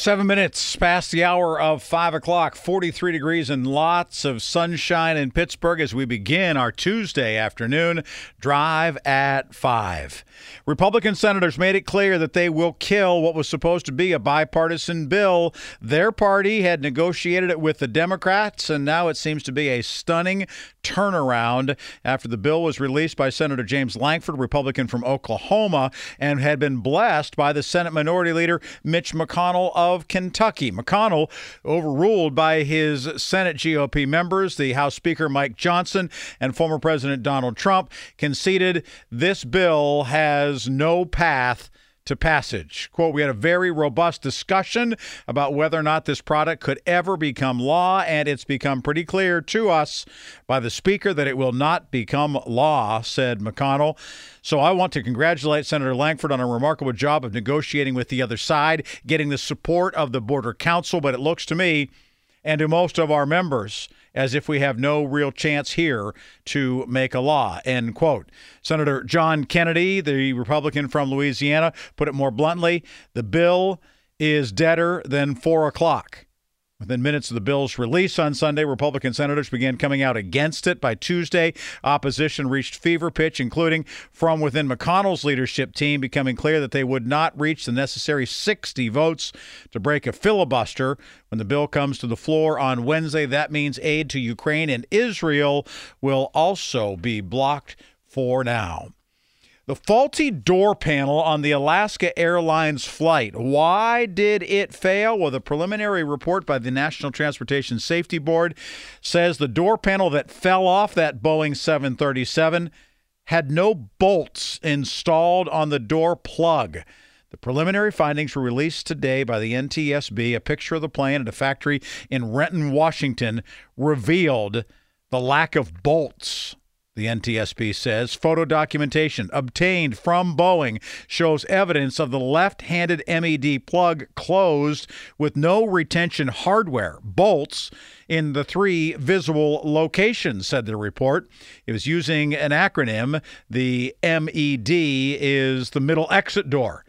Seven minutes past the hour of five o'clock, 43 degrees and lots of sunshine in Pittsburgh as we begin our Tuesday afternoon drive at five. Republican senators made it clear that they will kill what was supposed to be a bipartisan bill. Their party had negotiated it with the Democrats, and now it seems to be a stunning turnaround after the bill was released by Senator James Lankford, Republican from Oklahoma, and had been blessed by the Senate Minority Leader Mitch McConnell of Kentucky. McConnell, overruled by his Senate GOP members, the House Speaker Mike Johnson, and former President Donald Trump, conceded this bill has no path to passage. Quote, we had a very robust discussion about whether or not this product could ever become law, and it's become pretty clear to us by the Speaker that it will not become law, said McConnell. So I want to congratulate Senator Lankford on a remarkable job of negotiating with the other side, getting the support of the Border Council, but it looks to me and to most of our members as if we have no real chance here to make a law. End quote. Senator John Kennedy, the Republican from Louisiana, put it more bluntly the bill is deader than four o'clock. Within minutes of the bill's release on Sunday, Republican senators began coming out against it. By Tuesday, opposition reached fever pitch, including from within McConnell's leadership team, becoming clear that they would not reach the necessary 60 votes to break a filibuster. When the bill comes to the floor on Wednesday, that means aid to Ukraine and Israel will also be blocked for now. The faulty door panel on the Alaska Airlines flight. Why did it fail? Well, the preliminary report by the National Transportation Safety Board says the door panel that fell off that Boeing 737 had no bolts installed on the door plug. The preliminary findings were released today by the NTSB. A picture of the plane at a factory in Renton, Washington revealed the lack of bolts the NTSB says photo documentation obtained from Boeing shows evidence of the left handed MED plug closed with no retention hardware, bolts in the three visible locations, said the report. It was using an acronym. The MED is the middle exit door.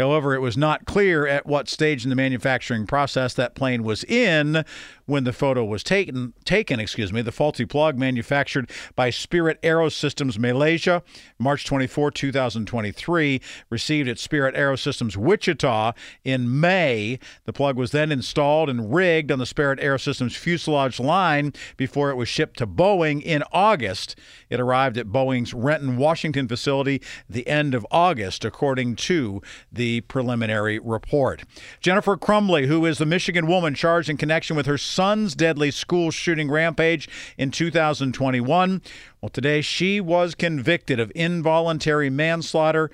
However, it was not clear at what stage in the manufacturing process that plane was in when the photo was taken. Taken, excuse me. The faulty plug, manufactured by Spirit Aerosystems Malaysia, March 24, 2023, received at Spirit Aerosystems Wichita in May. The plug was then installed and rigged on the Spirit Aerosystems fuselage line before it was shipped to Boeing in August. It arrived at Boeing's Renton, Washington facility the end of August, according to the preliminary report. Jennifer Crumbley, who is the Michigan woman charged in connection with her son's deadly school shooting rampage in 2021, well, today she was convicted of involuntary manslaughter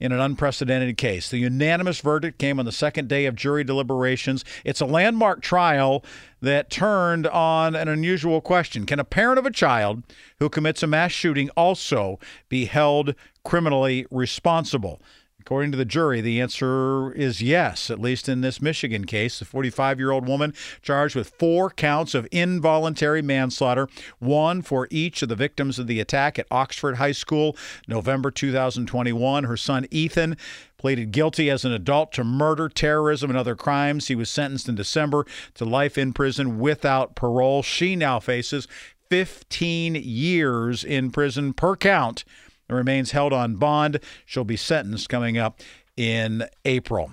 in an unprecedented case. The unanimous verdict came on the second day of jury deliberations. It's a landmark trial that turned on an unusual question Can a parent of a child who commits a mass shooting also be held criminally responsible? According to the jury, the answer is yes, at least in this Michigan case. The 45 year old woman charged with four counts of involuntary manslaughter, one for each of the victims of the attack at Oxford High School, November 2021. Her son, Ethan, pleaded guilty as an adult to murder, terrorism, and other crimes. He was sentenced in December to life in prison without parole. She now faces 15 years in prison per count and remains held on bond. She'll be sentenced coming up in April.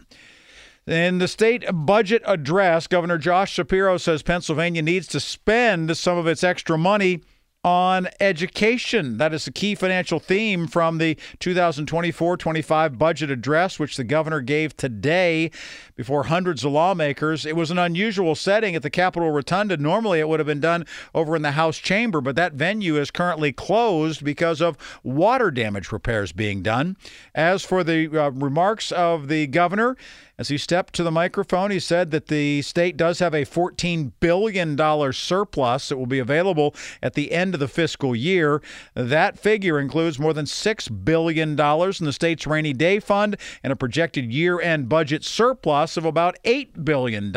In the state budget address, Governor Josh Shapiro says Pennsylvania needs to spend some of its extra money on education. That is a key financial theme from the 2024 25 budget address, which the governor gave today before hundreds of lawmakers. It was an unusual setting at the Capitol Rotunda. Normally, it would have been done over in the House chamber, but that venue is currently closed because of water damage repairs being done. As for the uh, remarks of the governor, as he stepped to the microphone, he said that the state does have a $14 billion surplus that will be available at the end of the fiscal year. That figure includes more than $6 billion in the state's rainy day fund and a projected year end budget surplus of about $8 billion.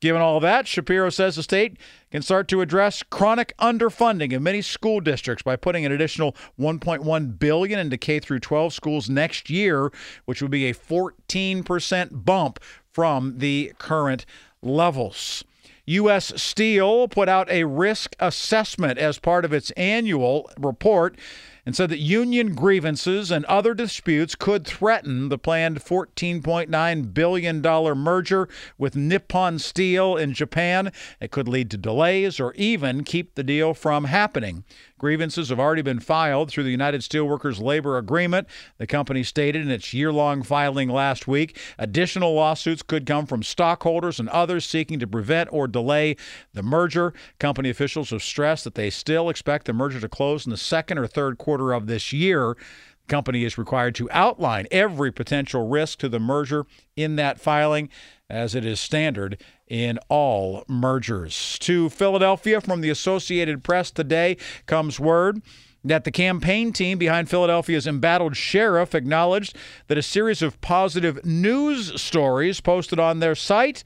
Given all that, Shapiro says the state can start to address chronic underfunding in many school districts by putting an additional 1.1 billion into K through 12 schools next year, which would be a 14% bump from the current levels. U.S. Steel put out a risk assessment as part of its annual report and said that union grievances and other disputes could threaten the planned $14.9 billion merger with Nippon Steel in Japan. It could lead to delays or even keep the deal from happening. Grievances have already been filed through the United Steelworkers Labor Agreement, the company stated in its year long filing last week. Additional lawsuits could come from stockholders and others seeking to prevent or delay the merger. Company officials have stressed that they still expect the merger to close in the second or third quarter of this year. The company is required to outline every potential risk to the merger in that filing, as it is standard in all mergers. To Philadelphia from the Associated Press today comes word that the campaign team behind Philadelphia's embattled sheriff acknowledged that a series of positive news stories posted on their site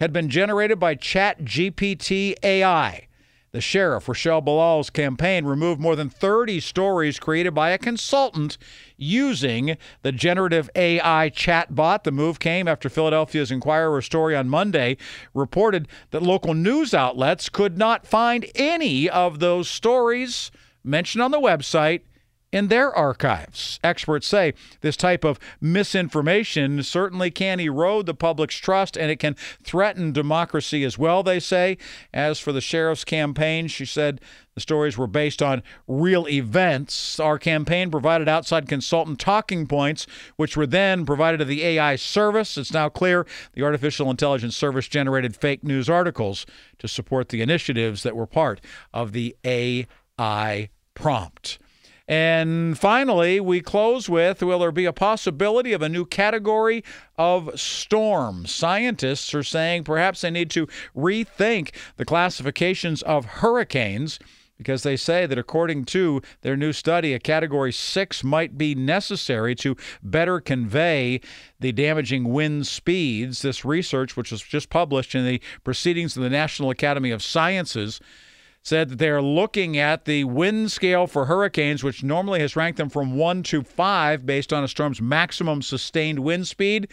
had been generated by ChatGPT AI. The sheriff, Rochelle Bilal's campaign, removed more than 30 stories created by a consultant using the generative AI chatbot. The move came after Philadelphia's Inquirer story on Monday reported that local news outlets could not find any of those stories mentioned on the website in their archives. Experts say this type of misinformation certainly can erode the public's trust and it can threaten democracy as well, they say. As for the sheriff's campaign, she said the stories were based on real events. Our campaign provided outside consultant talking points, which were then provided to the AI service. It's now clear the artificial intelligence service generated fake news articles to support the initiatives that were part of the AI prompt. And finally, we close with Will there be a possibility of a new category of storm? Scientists are saying perhaps they need to rethink the classifications of hurricanes because they say that according to their new study, a category six might be necessary to better convey the damaging wind speeds. This research, which was just published in the Proceedings of the National Academy of Sciences, said that they're looking at the wind scale for hurricanes, which normally has ranked them from one to five based on a storm's maximum sustained wind speed.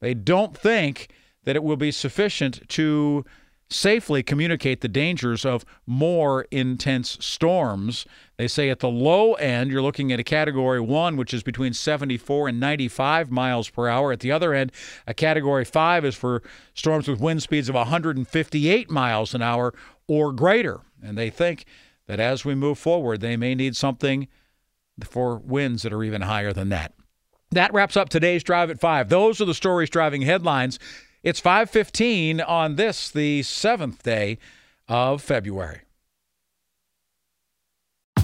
They don't think that it will be sufficient to safely communicate the dangers of more intense storms. They say at the low end, you're looking at a category one, which is between 74 and 95 miles per hour. At the other end, a category five is for storms with wind speeds of 158 miles an hour or greater. And they think that as we move forward, they may need something for winds that are even higher than that. That wraps up today's Drive at 5. Those are the stories driving headlines. It's 5:15 on this the 7th day of February.